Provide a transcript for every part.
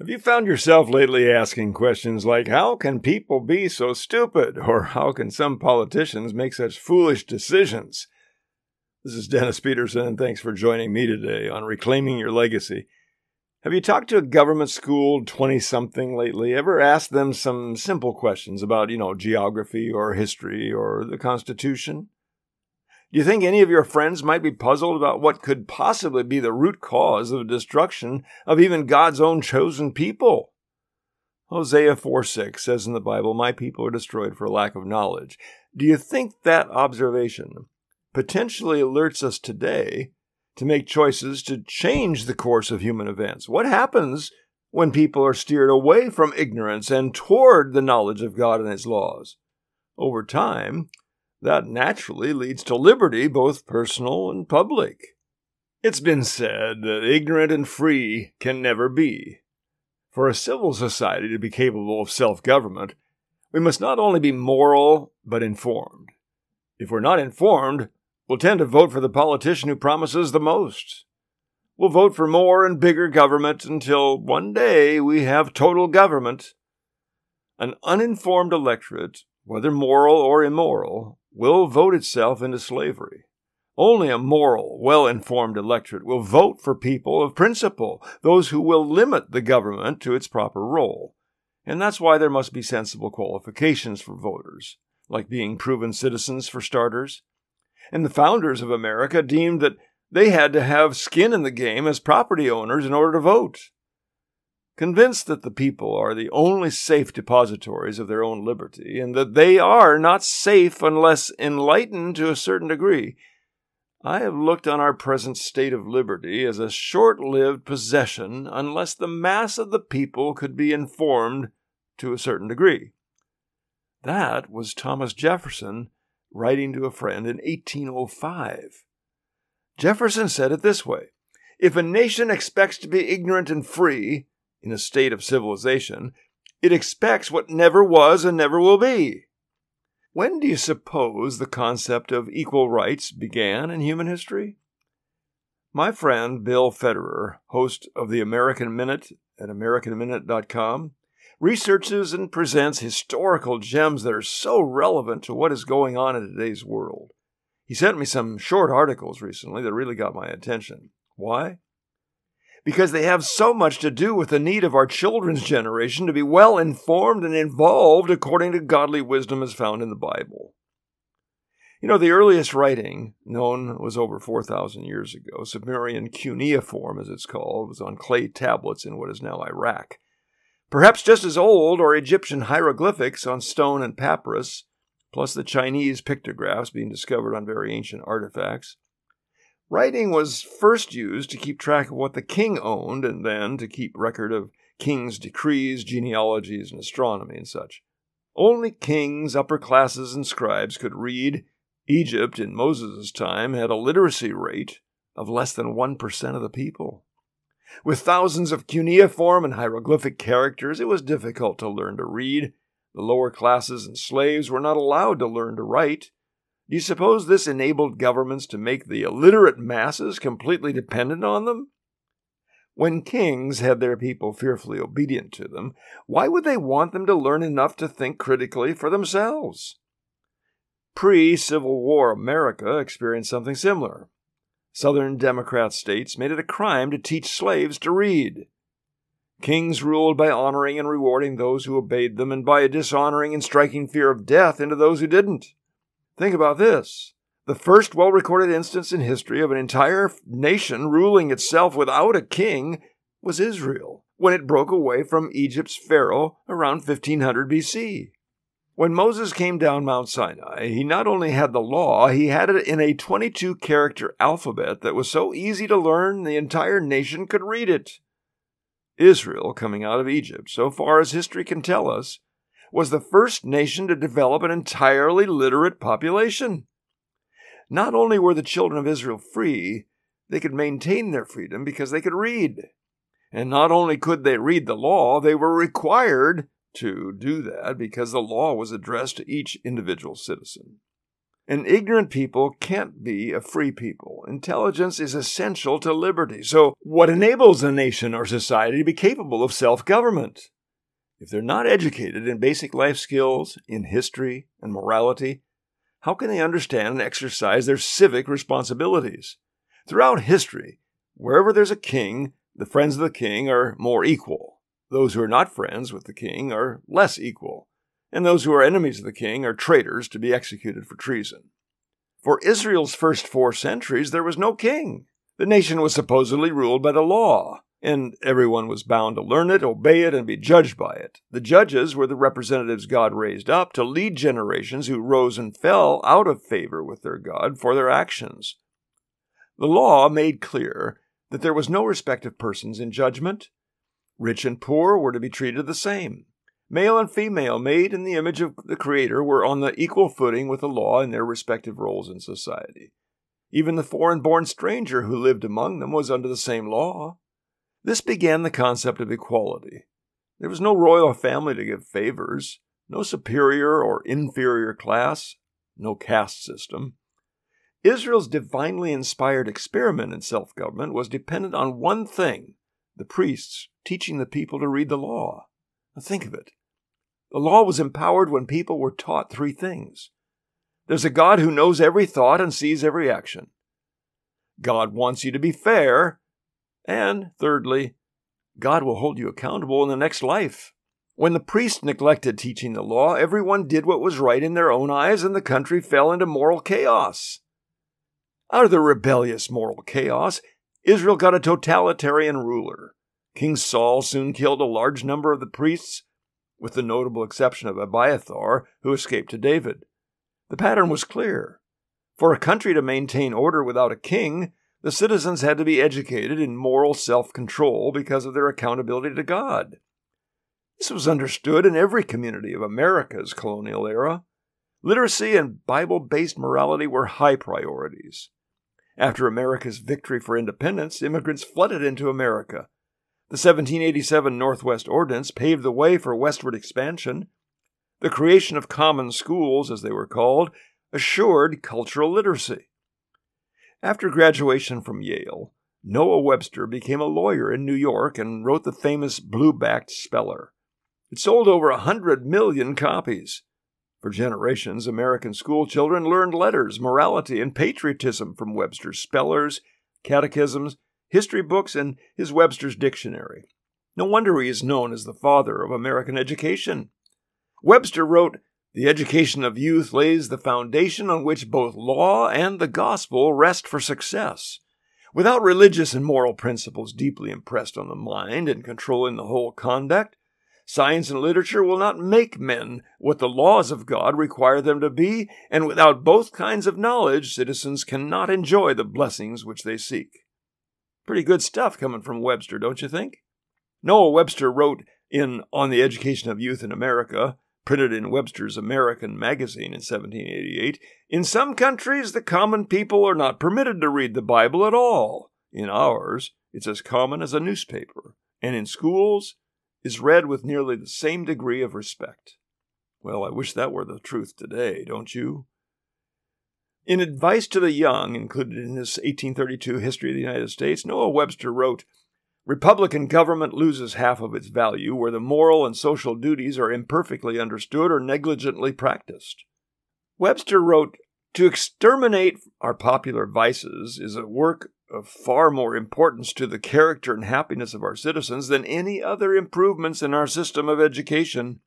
Have you found yourself lately asking questions like, how can people be so stupid? Or how can some politicians make such foolish decisions? This is Dennis Peterson, and thanks for joining me today on Reclaiming Your Legacy. Have you talked to a government school 20 something lately? Ever asked them some simple questions about, you know, geography or history or the Constitution? Do you think any of your friends might be puzzled about what could possibly be the root cause of the destruction of even God's own chosen people? Hosea 4 6 says in the Bible, My people are destroyed for lack of knowledge. Do you think that observation potentially alerts us today to make choices to change the course of human events? What happens when people are steered away from ignorance and toward the knowledge of God and His laws? Over time, that naturally leads to liberty, both personal and public. It's been said that ignorant and free can never be. For a civil society to be capable of self government, we must not only be moral, but informed. If we're not informed, we'll tend to vote for the politician who promises the most. We'll vote for more and bigger government until one day we have total government. An uninformed electorate, whether moral or immoral, will vote itself into slavery. Only a moral, well informed electorate will vote for people of principle, those who will limit the government to its proper role. And that's why there must be sensible qualifications for voters, like being proven citizens for starters. And the founders of America deemed that they had to have skin in the game as property owners in order to vote. Convinced that the people are the only safe depositories of their own liberty, and that they are not safe unless enlightened to a certain degree, I have looked on our present state of liberty as a short lived possession unless the mass of the people could be informed to a certain degree. That was Thomas Jefferson writing to a friend in 1805. Jefferson said it this way If a nation expects to be ignorant and free, in a state of civilization, it expects what never was and never will be. When do you suppose the concept of equal rights began in human history? My friend Bill Federer, host of the American Minute at AmericanMinute.com, researches and presents historical gems that are so relevant to what is going on in today's world. He sent me some short articles recently that really got my attention. Why? Because they have so much to do with the need of our children's generation to be well informed and involved according to godly wisdom as found in the Bible. You know, the earliest writing known was over 4,000 years ago. Sumerian cuneiform, as it's called, was on clay tablets in what is now Iraq. Perhaps just as old are Egyptian hieroglyphics on stone and papyrus, plus the Chinese pictographs being discovered on very ancient artifacts. Writing was first used to keep track of what the king owned and then to keep record of kings' decrees, genealogies, and astronomy and such. Only kings, upper classes, and scribes could read. Egypt in Moses' time had a literacy rate of less than 1% of the people. With thousands of cuneiform and hieroglyphic characters, it was difficult to learn to read. The lower classes and slaves were not allowed to learn to write. Do you suppose this enabled governments to make the illiterate masses completely dependent on them? When kings had their people fearfully obedient to them, why would they want them to learn enough to think critically for themselves? Pre Civil War America experienced something similar. Southern Democrat states made it a crime to teach slaves to read. Kings ruled by honoring and rewarding those who obeyed them and by dishonoring and striking fear of death into those who didn't. Think about this. The first well recorded instance in history of an entire nation ruling itself without a king was Israel, when it broke away from Egypt's Pharaoh around 1500 BC. When Moses came down Mount Sinai, he not only had the law, he had it in a 22 character alphabet that was so easy to learn the entire nation could read it. Israel, coming out of Egypt, so far as history can tell us, was the first nation to develop an entirely literate population. Not only were the children of Israel free, they could maintain their freedom because they could read. And not only could they read the law, they were required to do that because the law was addressed to each individual citizen. An ignorant people can't be a free people. Intelligence is essential to liberty. So, what enables a nation or society to be capable of self government? If they're not educated in basic life skills, in history and morality, how can they understand and exercise their civic responsibilities? Throughout history, wherever there's a king, the friends of the king are more equal. Those who are not friends with the king are less equal and those who are enemies of the king are traitors to be executed for treason. For Israel's first four centuries, there was no king. The nation was supposedly ruled by the law, and everyone was bound to learn it, obey it, and be judged by it. The judges were the representatives God raised up to lead generations who rose and fell out of favor with their God for their actions. The law made clear that there was no respect of persons in judgment. Rich and poor were to be treated the same. Male and female, made in the image of the Creator, were on the equal footing with the law in their respective roles in society. Even the foreign born stranger who lived among them was under the same law. This began the concept of equality. There was no royal family to give favors, no superior or inferior class, no caste system. Israel's divinely inspired experiment in self government was dependent on one thing the priests teaching the people to read the law. Now think of it. The law was empowered when people were taught three things. There's a God who knows every thought and sees every action. God wants you to be fair. And thirdly, God will hold you accountable in the next life. When the priests neglected teaching the law, everyone did what was right in their own eyes, and the country fell into moral chaos. Out of the rebellious moral chaos, Israel got a totalitarian ruler. King Saul soon killed a large number of the priests, with the notable exception of Abiathar, who escaped to David. The pattern was clear. For a country to maintain order without a king, the citizens had to be educated in moral self control because of their accountability to God. This was understood in every community of America's colonial era. Literacy and Bible based morality were high priorities. After America's victory for independence, immigrants flooded into America, the 1787 Northwest Ordinance paved the way for westward expansion. The creation of common schools, as they were called, assured cultural literacy. After graduation from Yale, Noah Webster became a lawyer in New York and wrote the famous Blue Backed Speller. It sold over a hundred million copies. For generations, American schoolchildren learned letters, morality, and patriotism from Webster's spellers, catechisms, history books, and his Webster's Dictionary. No wonder he is known as the father of American education. Webster wrote, The education of youth lays the foundation on which both law and the gospel rest for success. Without religious and moral principles deeply impressed on the mind and controlling the whole conduct, science and literature will not make men what the laws of God require them to be, and without both kinds of knowledge, citizens cannot enjoy the blessings which they seek. Pretty good stuff coming from Webster, don't you think? Noah Webster wrote in On the Education of Youth in America, printed in Webster's American magazine in 1788 In some countries, the common people are not permitted to read the Bible at all. In ours, it's as common as a newspaper, and in schools, is read with nearly the same degree of respect. Well, I wish that were the truth today, don't you? In Advice to the Young, included in his 1832 History of the United States, Noah Webster wrote Republican government loses half of its value where the moral and social duties are imperfectly understood or negligently practiced. Webster wrote To exterminate our popular vices is a work of far more importance to the character and happiness of our citizens than any other improvements in our system of education.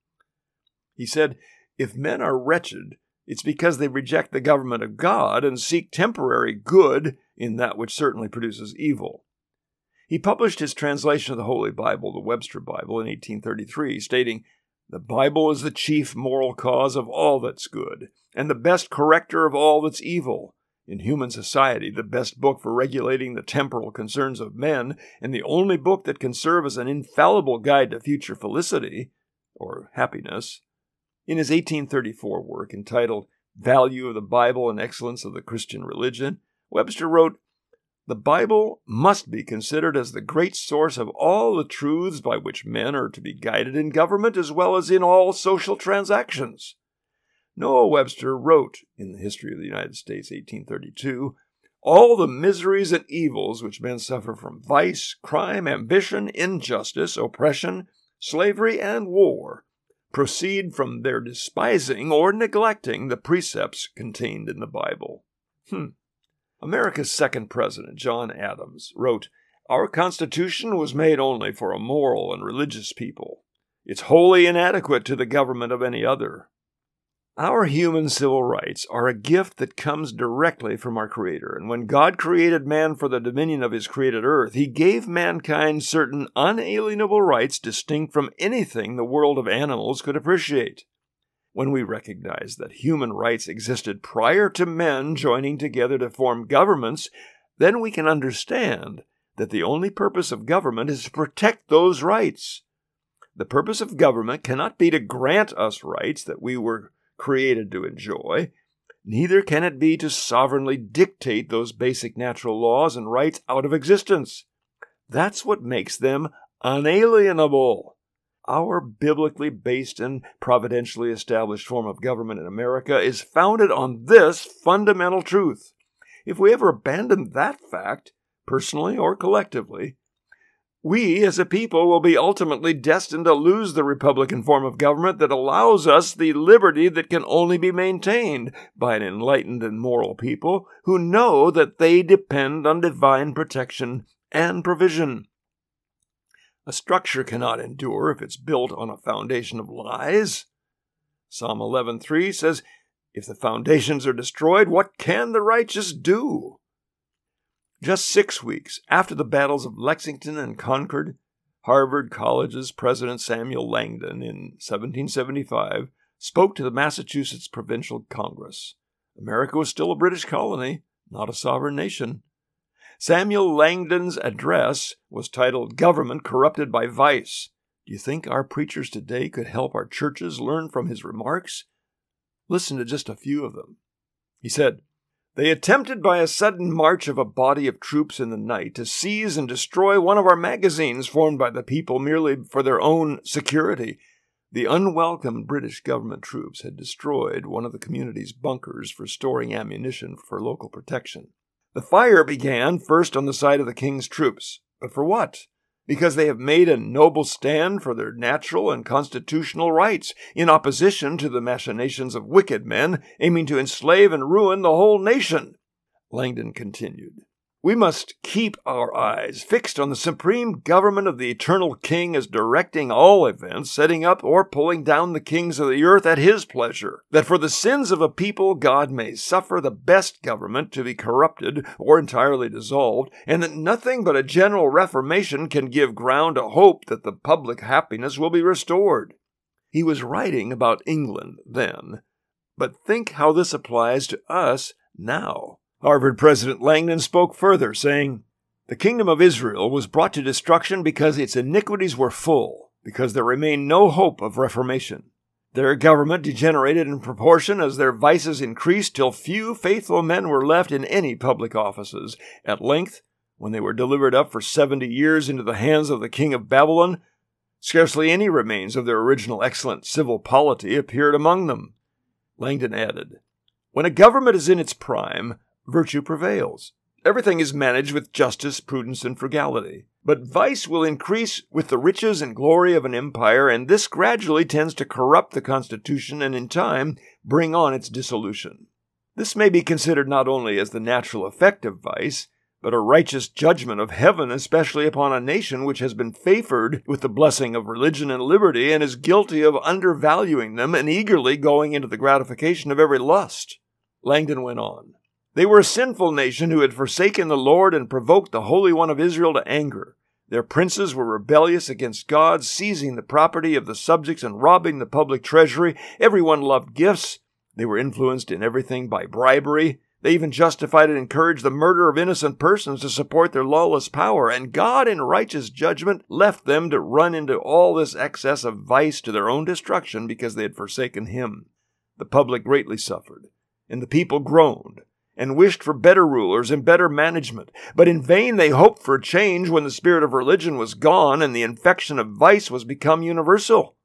He said, If men are wretched, it's because they reject the government of God and seek temporary good in that which certainly produces evil. He published his translation of the Holy Bible, the Webster Bible, in 1833, stating, The Bible is the chief moral cause of all that's good, and the best corrector of all that's evil. In human society, the best book for regulating the temporal concerns of men, and the only book that can serve as an infallible guide to future felicity, or happiness, in his 1834 work entitled Value of the Bible and Excellence of the Christian Religion, Webster wrote, The Bible must be considered as the great source of all the truths by which men are to be guided in government as well as in all social transactions. Noah Webster wrote in the History of the United States, 1832, all the miseries and evils which men suffer from vice, crime, ambition, injustice, oppression, slavery, and war proceed from their despising or neglecting the precepts contained in the Bible. Hmm. America's second president, John Adams, wrote, Our Constitution was made only for a moral and religious people. It's wholly inadequate to the government of any other. Our human civil rights are a gift that comes directly from our Creator, and when God created man for the dominion of his created earth, he gave mankind certain unalienable rights distinct from anything the world of animals could appreciate. When we recognize that human rights existed prior to men joining together to form governments, then we can understand that the only purpose of government is to protect those rights. The purpose of government cannot be to grant us rights that we were created to enjoy, neither can it be to sovereignly dictate those basic natural laws and rights out of existence. That's what makes them unalienable. Our biblically based and providentially established form of government in America is founded on this fundamental truth. If we ever abandon that fact, personally or collectively, we as a people will be ultimately destined to lose the Republican form of government that allows us the liberty that can only be maintained by an enlightened and moral people who know that they depend on divine protection and provision. A structure cannot endure if it's built on a foundation of lies. Psalm 11:3 says, "If the foundations are destroyed, what can the righteous do?" Just six weeks after the battles of Lexington and Concord, Harvard College's President Samuel Langdon in 1775 spoke to the Massachusetts Provincial Congress. America was still a British colony, not a sovereign nation. Samuel Langdon's address was titled Government Corrupted by Vice. Do you think our preachers today could help our churches learn from his remarks? Listen to just a few of them. He said, they attempted by a sudden march of a body of troops in the night to seize and destroy one of our magazines formed by the people merely for their own security. The unwelcome British government troops had destroyed one of the community's bunkers for storing ammunition for local protection. The fire began first on the side of the king's troops, but for what? because they have made a noble stand for their natural and constitutional rights, in opposition to the machinations of wicked men aiming to enslave and ruin the whole nation. Langdon continued. We must keep our eyes fixed on the supreme government of the eternal King as directing all events, setting up or pulling down the kings of the earth at his pleasure, that for the sins of a people God may suffer the best government to be corrupted or entirely dissolved, and that nothing but a general reformation can give ground to hope that the public happiness will be restored. He was writing about England then, but think how this applies to us now. Harvard President Langdon spoke further, saying, The kingdom of Israel was brought to destruction because its iniquities were full, because there remained no hope of reformation. Their government degenerated in proportion as their vices increased till few faithful men were left in any public offices. At length, when they were delivered up for seventy years into the hands of the king of Babylon, scarcely any remains of their original excellent civil polity appeared among them. Langdon added, When a government is in its prime, virtue prevails. Everything is managed with justice, prudence, and frugality. But vice will increase with the riches and glory of an empire, and this gradually tends to corrupt the constitution and in time bring on its dissolution. This may be considered not only as the natural effect of vice, but a righteous judgment of heaven, especially upon a nation which has been favored with the blessing of religion and liberty and is guilty of undervaluing them and eagerly going into the gratification of every lust. Langdon went on. They were a sinful nation who had forsaken the Lord and provoked the Holy One of Israel to anger. Their princes were rebellious against God, seizing the property of the subjects and robbing the public treasury. Everyone loved gifts. They were influenced in everything by bribery. They even justified and encouraged the murder of innocent persons to support their lawless power, and God, in righteous judgment, left them to run into all this excess of vice to their own destruction because they had forsaken Him. The public greatly suffered, and the people groaned and wished for better rulers and better management, but in vain they hoped for a change when the spirit of religion was gone and the infection of vice was become universal.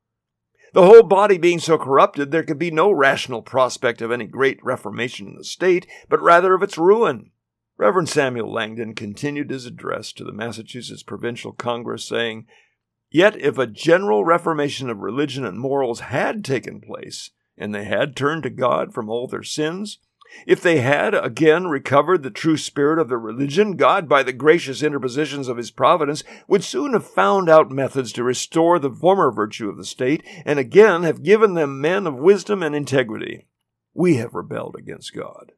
The whole body being so corrupted, there could be no rational prospect of any great reformation in the state, but rather of its ruin. Reverend Samuel Langdon continued his address to the Massachusetts Provincial Congress, saying, Yet if a general reformation of religion and morals had taken place, and they had turned to God from all their sins, if they had again recovered the true spirit of their religion, God, by the gracious interpositions of his providence, would soon have found out methods to restore the former virtue of the state, and again have given them men of wisdom and integrity. We have rebelled against God.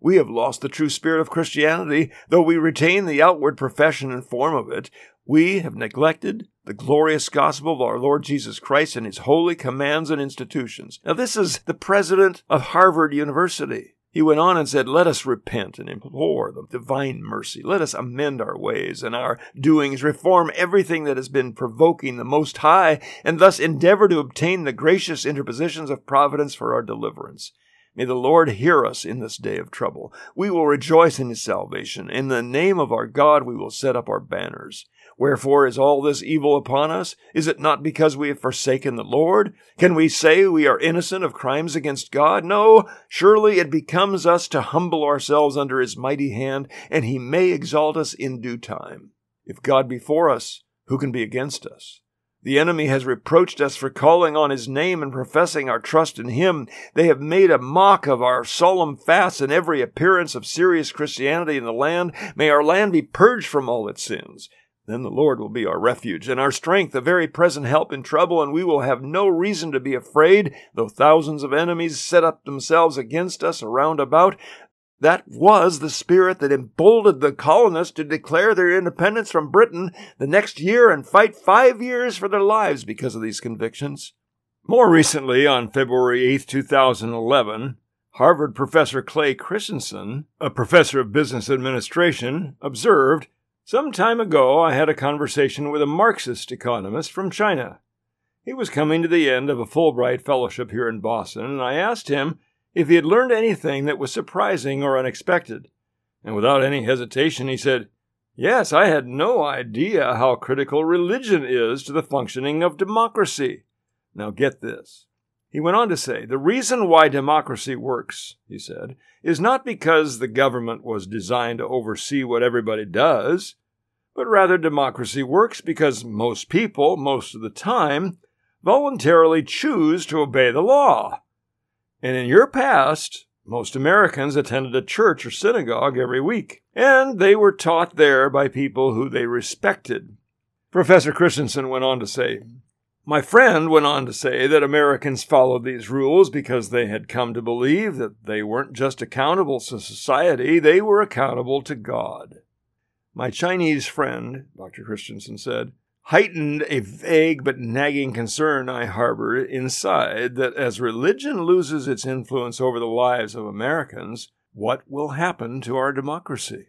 We have lost the true spirit of Christianity, though we retain the outward profession and form of it. We have neglected the glorious gospel of our Lord Jesus Christ and his holy commands and institutions. Now, this is the president of Harvard University. He went on and said, Let us repent and implore the divine mercy. Let us amend our ways and our doings, reform everything that has been provoking the Most High, and thus endeavor to obtain the gracious interpositions of providence for our deliverance. May the Lord hear us in this day of trouble. We will rejoice in his salvation. In the name of our God, we will set up our banners. Wherefore is all this evil upon us? Is it not because we have forsaken the Lord? Can we say we are innocent of crimes against God? No, surely it becomes us to humble ourselves under his mighty hand, and he may exalt us in due time. If God be for us, who can be against us? The enemy has reproached us for calling on his name and professing our trust in him. They have made a mock of our solemn fasts and every appearance of serious Christianity in the land. May our land be purged from all its sins. Then the Lord will be our refuge and our strength, a very present help in trouble, and we will have no reason to be afraid, though thousands of enemies set up themselves against us around about. That was the spirit that emboldened the colonists to declare their independence from Britain the next year and fight five years for their lives because of these convictions. More recently, on February 8, 2011, Harvard professor Clay Christensen, a professor of business administration, observed some time ago, I had a conversation with a Marxist economist from China. He was coming to the end of a Fulbright fellowship here in Boston, and I asked him if he had learned anything that was surprising or unexpected. And without any hesitation, he said, Yes, I had no idea how critical religion is to the functioning of democracy. Now get this. He went on to say, The reason why democracy works, he said, is not because the government was designed to oversee what everybody does, but rather democracy works because most people, most of the time, voluntarily choose to obey the law. And in your past, most Americans attended a church or synagogue every week, and they were taught there by people who they respected. Professor Christensen went on to say, my friend went on to say that Americans followed these rules because they had come to believe that they weren't just accountable to society, they were accountable to God. My Chinese friend, Dr. Christensen said, heightened a vague but nagging concern I harbor inside that as religion loses its influence over the lives of Americans, what will happen to our democracy?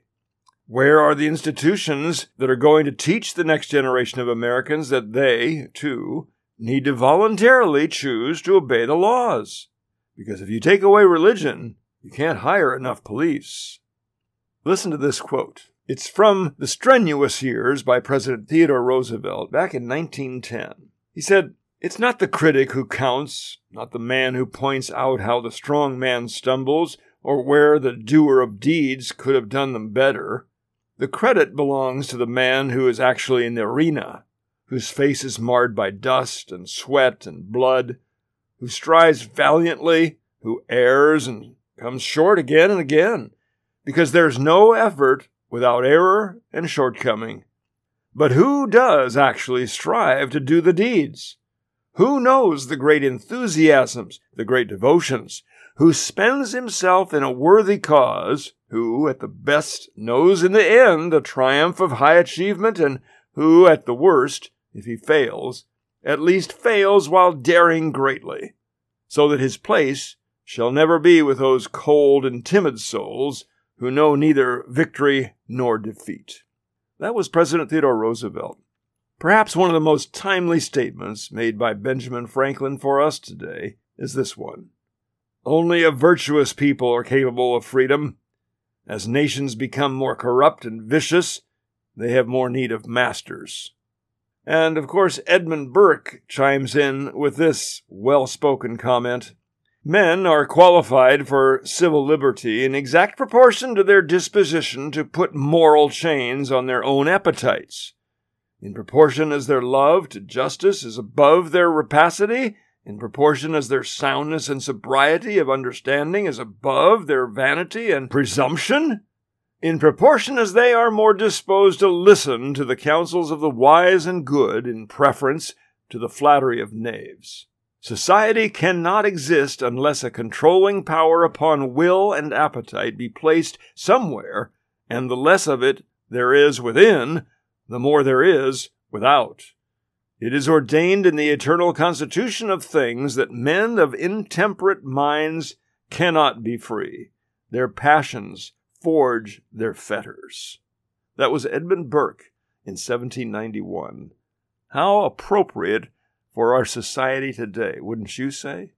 Where are the institutions that are going to teach the next generation of Americans that they, too, need to voluntarily choose to obey the laws? Because if you take away religion, you can't hire enough police. Listen to this quote. It's from The Strenuous Years by President Theodore Roosevelt back in 1910. He said, It's not the critic who counts, not the man who points out how the strong man stumbles or where the doer of deeds could have done them better. The credit belongs to the man who is actually in the arena, whose face is marred by dust and sweat and blood, who strives valiantly, who errs and comes short again and again, because there's no effort without error and shortcoming. But who does actually strive to do the deeds? Who knows the great enthusiasms, the great devotions, who spends himself in a worthy cause, who at the best knows in the end the triumph of high achievement, and who at the worst, if he fails, at least fails while daring greatly, so that his place shall never be with those cold and timid souls who know neither victory nor defeat. That was President Theodore Roosevelt. Perhaps one of the most timely statements made by Benjamin Franklin for us today is this one. Only a virtuous people are capable of freedom. As nations become more corrupt and vicious, they have more need of masters. And of course, Edmund Burke chimes in with this well spoken comment Men are qualified for civil liberty in exact proportion to their disposition to put moral chains on their own appetites. In proportion as their love to justice is above their rapacity, in proportion as their soundness and sobriety of understanding is above their vanity and presumption, in proportion as they are more disposed to listen to the counsels of the wise and good in preference to the flattery of knaves. Society cannot exist unless a controlling power upon will and appetite be placed somewhere, and the less of it there is within, the more there is without. It is ordained in the eternal constitution of things that men of intemperate minds cannot be free. Their passions forge their fetters. That was Edmund Burke in 1791. How appropriate for our society today, wouldn't you say?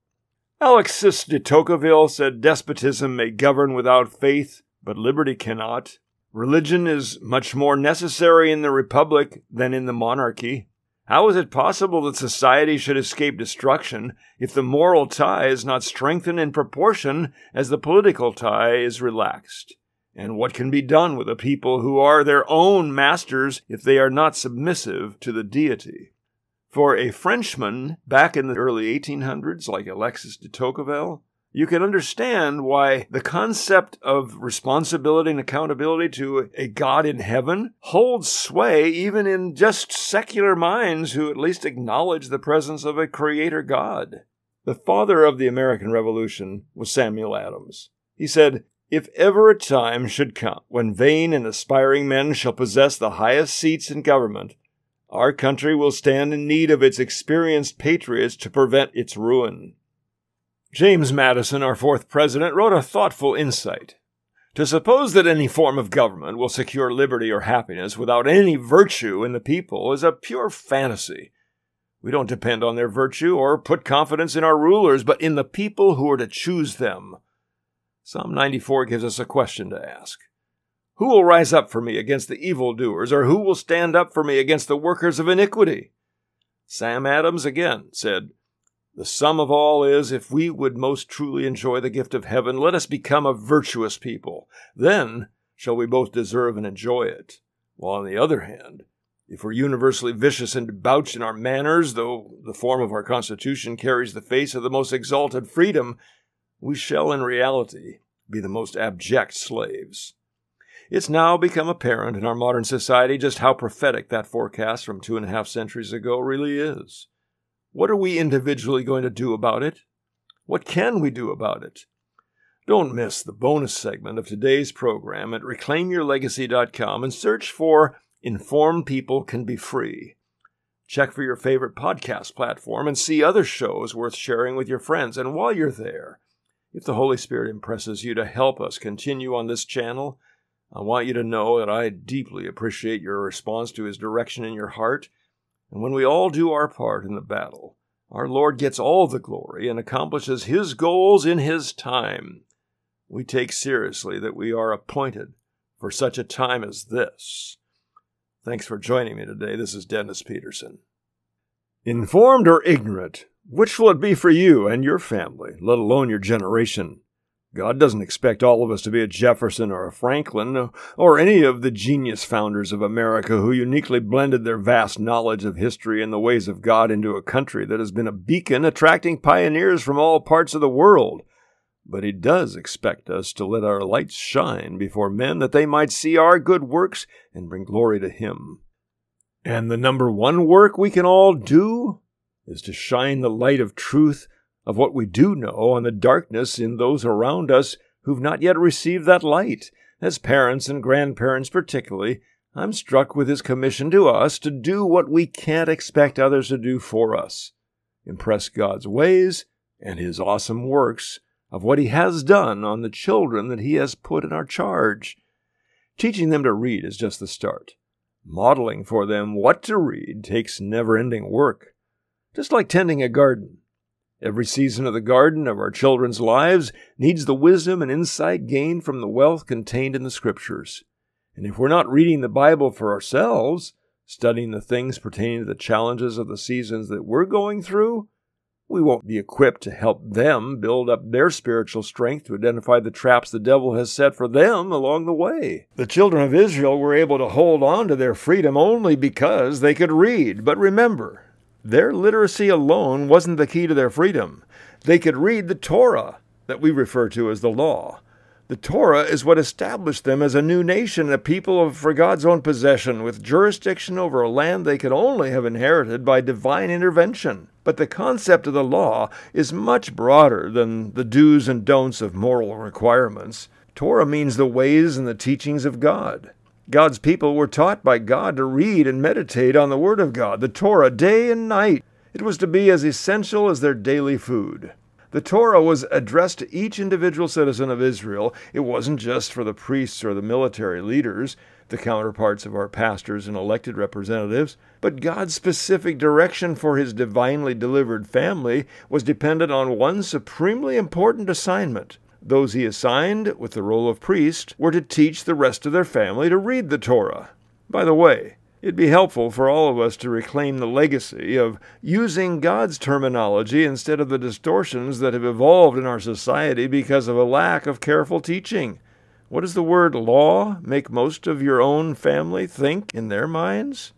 Alexis de Tocqueville said despotism may govern without faith, but liberty cannot. Religion is much more necessary in the republic than in the monarchy. How is it possible that society should escape destruction if the moral tie is not strengthened in proportion as the political tie is relaxed? And what can be done with a people who are their own masters if they are not submissive to the deity? For a Frenchman back in the early 1800s, like Alexis de Tocqueville, you can understand why the concept of responsibility and accountability to a God in heaven holds sway even in just secular minds who at least acknowledge the presence of a creator God. The father of the American Revolution was Samuel Adams. He said, If ever a time should come when vain and aspiring men shall possess the highest seats in government, our country will stand in need of its experienced patriots to prevent its ruin. James Madison, our fourth president, wrote a thoughtful insight. To suppose that any form of government will secure liberty or happiness without any virtue in the people is a pure fantasy. We don't depend on their virtue or put confidence in our rulers, but in the people who are to choose them. Psalm 94 gives us a question to ask Who will rise up for me against the evildoers, or who will stand up for me against the workers of iniquity? Sam Adams again said, the sum of all is, if we would most truly enjoy the gift of heaven, let us become a virtuous people. Then shall we both deserve and enjoy it. While on the other hand, if we're universally vicious and debauched in our manners, though the form of our Constitution carries the face of the most exalted freedom, we shall in reality be the most abject slaves. It's now become apparent in our modern society just how prophetic that forecast from two and a half centuries ago really is. What are we individually going to do about it? What can we do about it? Don't miss the bonus segment of today's program at reclaimyourlegacy.com and search for Informed People Can Be Free. Check for your favorite podcast platform and see other shows worth sharing with your friends. And while you're there, if the Holy Spirit impresses you to help us continue on this channel, I want you to know that I deeply appreciate your response to His direction in your heart and when we all do our part in the battle, our Lord gets all the glory and accomplishes His goals in His time. We take seriously that we are appointed for such a time as this. Thanks for joining me today. This is Dennis Peterson. Informed or ignorant, which will it be for you and your family, let alone your generation? God doesn't expect all of us to be a Jefferson or a Franklin, or any of the genius founders of America who uniquely blended their vast knowledge of history and the ways of God into a country that has been a beacon attracting pioneers from all parts of the world. But He does expect us to let our lights shine before men that they might see our good works and bring glory to Him. And the number one work we can all do is to shine the light of truth of what we do know and the darkness in those around us who've not yet received that light. As parents and grandparents, particularly, I'm struck with his commission to us to do what we can't expect others to do for us impress God's ways and his awesome works of what he has done on the children that he has put in our charge. Teaching them to read is just the start. Modeling for them what to read takes never ending work. Just like tending a garden. Every season of the garden of our children's lives needs the wisdom and insight gained from the wealth contained in the Scriptures. And if we're not reading the Bible for ourselves, studying the things pertaining to the challenges of the seasons that we're going through, we won't be equipped to help them build up their spiritual strength to identify the traps the devil has set for them along the way. The children of Israel were able to hold on to their freedom only because they could read. But remember, their literacy alone wasn't the key to their freedom. They could read the Torah, that we refer to as the law. The Torah is what established them as a new nation, a people for God's own possession, with jurisdiction over a land they could only have inherited by divine intervention. But the concept of the law is much broader than the do's and don'ts of moral requirements. Torah means the ways and the teachings of God. God's people were taught by God to read and meditate on the Word of God, the Torah, day and night. It was to be as essential as their daily food. The Torah was addressed to each individual citizen of Israel. It wasn't just for the priests or the military leaders, the counterparts of our pastors and elected representatives, but God's specific direction for his divinely delivered family was dependent on one supremely important assignment. Those he assigned with the role of priest were to teach the rest of their family to read the Torah. By the way, It'd be helpful for all of us to reclaim the legacy of using God's terminology instead of the distortions that have evolved in our society because of a lack of careful teaching. What does the word law make most of your own family think in their minds?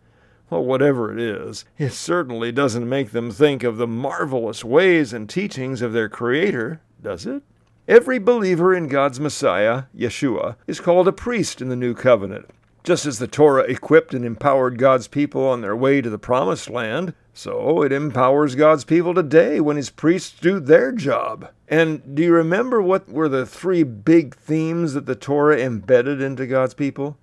Well, whatever it is, it certainly doesn't make them think of the marvelous ways and teachings of their Creator, does it? Every believer in God's Messiah, Yeshua, is called a priest in the new covenant. Just as the Torah equipped and empowered God's people on their way to the Promised Land, so it empowers God's people today when His priests do their job. And do you remember what were the three big themes that the Torah embedded into God's people?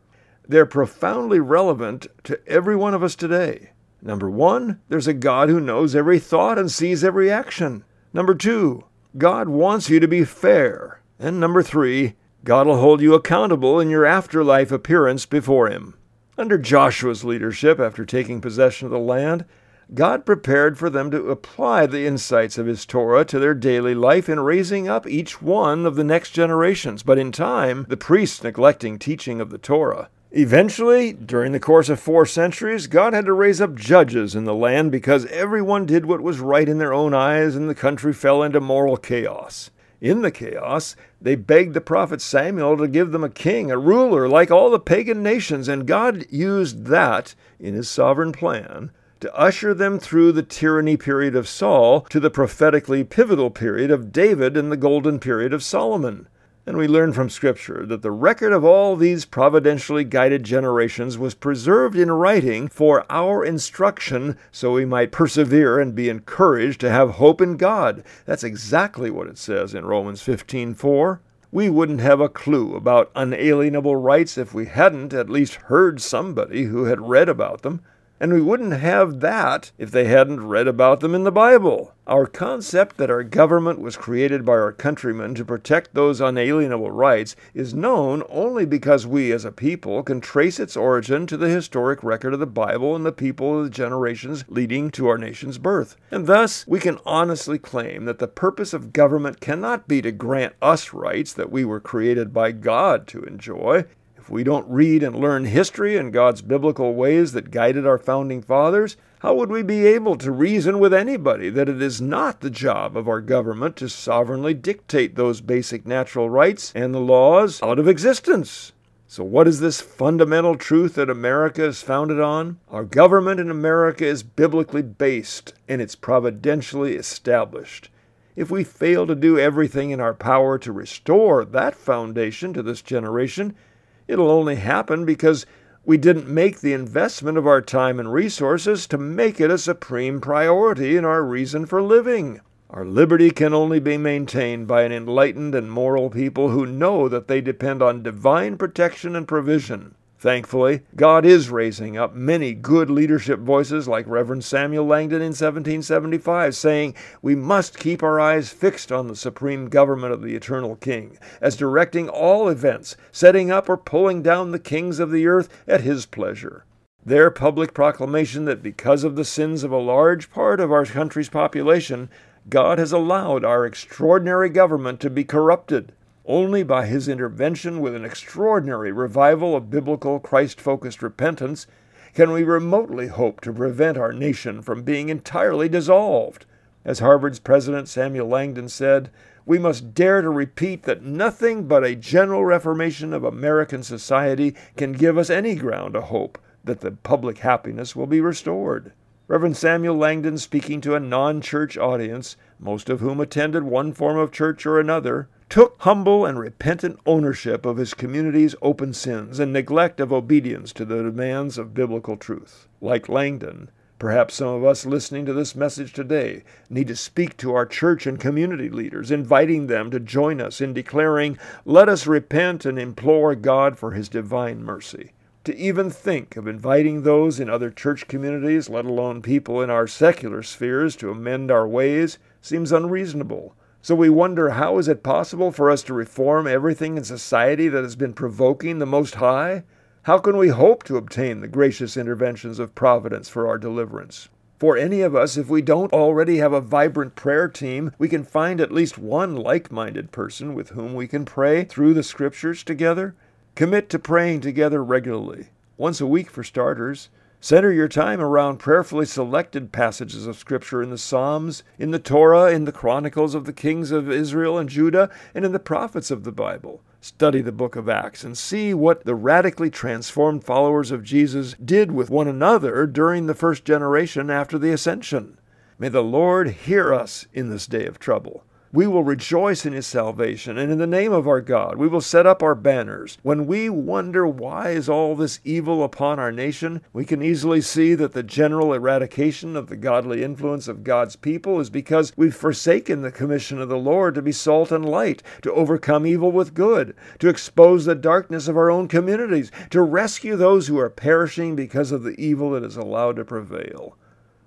They're profoundly relevant to every one of us today. Number one, there's a God who knows every thought and sees every action. Number two, God wants you to be fair. And number three, God will hold you accountable in your afterlife appearance before Him. Under Joshua's leadership, after taking possession of the land, God prepared for them to apply the insights of His Torah to their daily life in raising up each one of the next generations, but in time, the priests neglecting teaching of the Torah. Eventually, during the course of four centuries, God had to raise up judges in the land because everyone did what was right in their own eyes and the country fell into moral chaos. In the chaos, they begged the prophet Samuel to give them a king, a ruler, like all the pagan nations, and God used that, in his sovereign plan, to usher them through the tyranny period of Saul to the prophetically pivotal period of David and the golden period of Solomon. And we learn from Scripture that the record of all these providentially guided generations was preserved in writing for our instruction so we might persevere and be encouraged to have hope in God. That's exactly what it says in Romans 15:4. We wouldn't have a clue about unalienable rights if we hadn't at least heard somebody who had read about them and we wouldn't have that if they hadn't read about them in the Bible. Our concept that our government was created by our countrymen to protect those unalienable rights is known only because we as a people can trace its origin to the historic record of the Bible and the people of the generations leading to our nation's birth. And thus, we can honestly claim that the purpose of government cannot be to grant us rights that we were created by God to enjoy. If we don't read and learn history and God's biblical ways that guided our founding fathers, how would we be able to reason with anybody that it is not the job of our government to sovereignly dictate those basic natural rights and the laws out of existence? So, what is this fundamental truth that America is founded on? Our government in America is biblically based and it's providentially established. If we fail to do everything in our power to restore that foundation to this generation, It'll only happen because we didn't make the investment of our time and resources to make it a supreme priority in our reason for living. Our liberty can only be maintained by an enlightened and moral people who know that they depend on divine protection and provision. Thankfully, God is raising up many good leadership voices like Reverend Samuel Langdon in 1775, saying, We must keep our eyes fixed on the supreme government of the eternal King, as directing all events, setting up or pulling down the kings of the earth at his pleasure. Their public proclamation that because of the sins of a large part of our country's population, God has allowed our extraordinary government to be corrupted only by his intervention with an extraordinary revival of biblical Christ focused repentance can we remotely hope to prevent our nation from being entirely dissolved. As Harvard's President Samuel Langdon said, we must dare to repeat that nothing but a general reformation of American society can give us any ground to hope that the public happiness will be restored. Reverend Samuel Langdon, speaking to a non church audience, most of whom attended one form of church or another, took humble and repentant ownership of his community's open sins and neglect of obedience to the demands of biblical truth. Like Langdon, perhaps some of us listening to this message today need to speak to our church and community leaders, inviting them to join us in declaring, Let us repent and implore God for his divine mercy. To even think of inviting those in other church communities, let alone people in our secular spheres, to amend our ways seems unreasonable. So we wonder how is it possible for us to reform everything in society that has been provoking the Most High? How can we hope to obtain the gracious interventions of Providence for our deliverance? For any of us, if we don't already have a vibrant prayer team, we can find at least one like minded person with whom we can pray through the Scriptures together. Commit to praying together regularly, once a week for starters. Center your time around prayerfully selected passages of Scripture in the Psalms, in the Torah, in the Chronicles of the kings of Israel and Judah, and in the prophets of the Bible. Study the book of Acts and see what the radically transformed followers of Jesus did with one another during the first generation after the ascension. May the Lord hear us in this day of trouble. We will rejoice in his salvation, and in the name of our God we will set up our banners. When we wonder why is all this evil upon our nation, we can easily see that the general eradication of the godly influence of God's people is because we've forsaken the commission of the Lord to be salt and light, to overcome evil with good, to expose the darkness of our own communities, to rescue those who are perishing because of the evil that is allowed to prevail.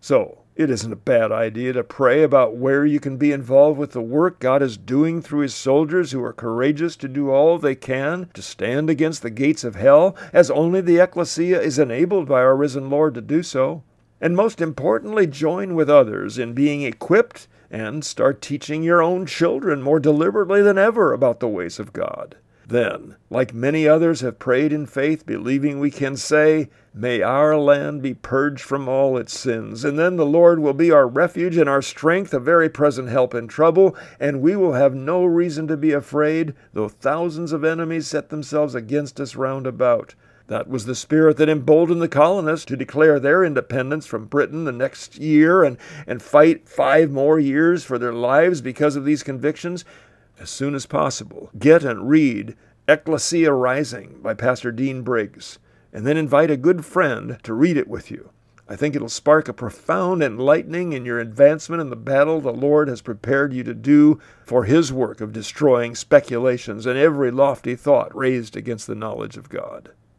So, it isn't a bad idea to pray about where you can be involved with the work God is doing through His soldiers who are courageous to do all they can to stand against the gates of hell, as only the ecclesia is enabled by our risen Lord to do so. And most importantly, join with others in being equipped and start teaching your own children more deliberately than ever about the ways of God. Then, like many others have prayed in faith, believing we can say, May our land be purged from all its sins, and then the Lord will be our refuge and our strength, a very present help in trouble, and we will have no reason to be afraid, though thousands of enemies set themselves against us round about. That was the spirit that emboldened the colonists to declare their independence from Britain the next year and, and fight five more years for their lives because of these convictions as soon as possible. Get and read Ekklesia Rising by Pastor Dean Briggs, and then invite a good friend to read it with you. I think it'll spark a profound enlightening in your advancement in the battle the Lord has prepared you to do for His work of destroying speculations and every lofty thought raised against the knowledge of God.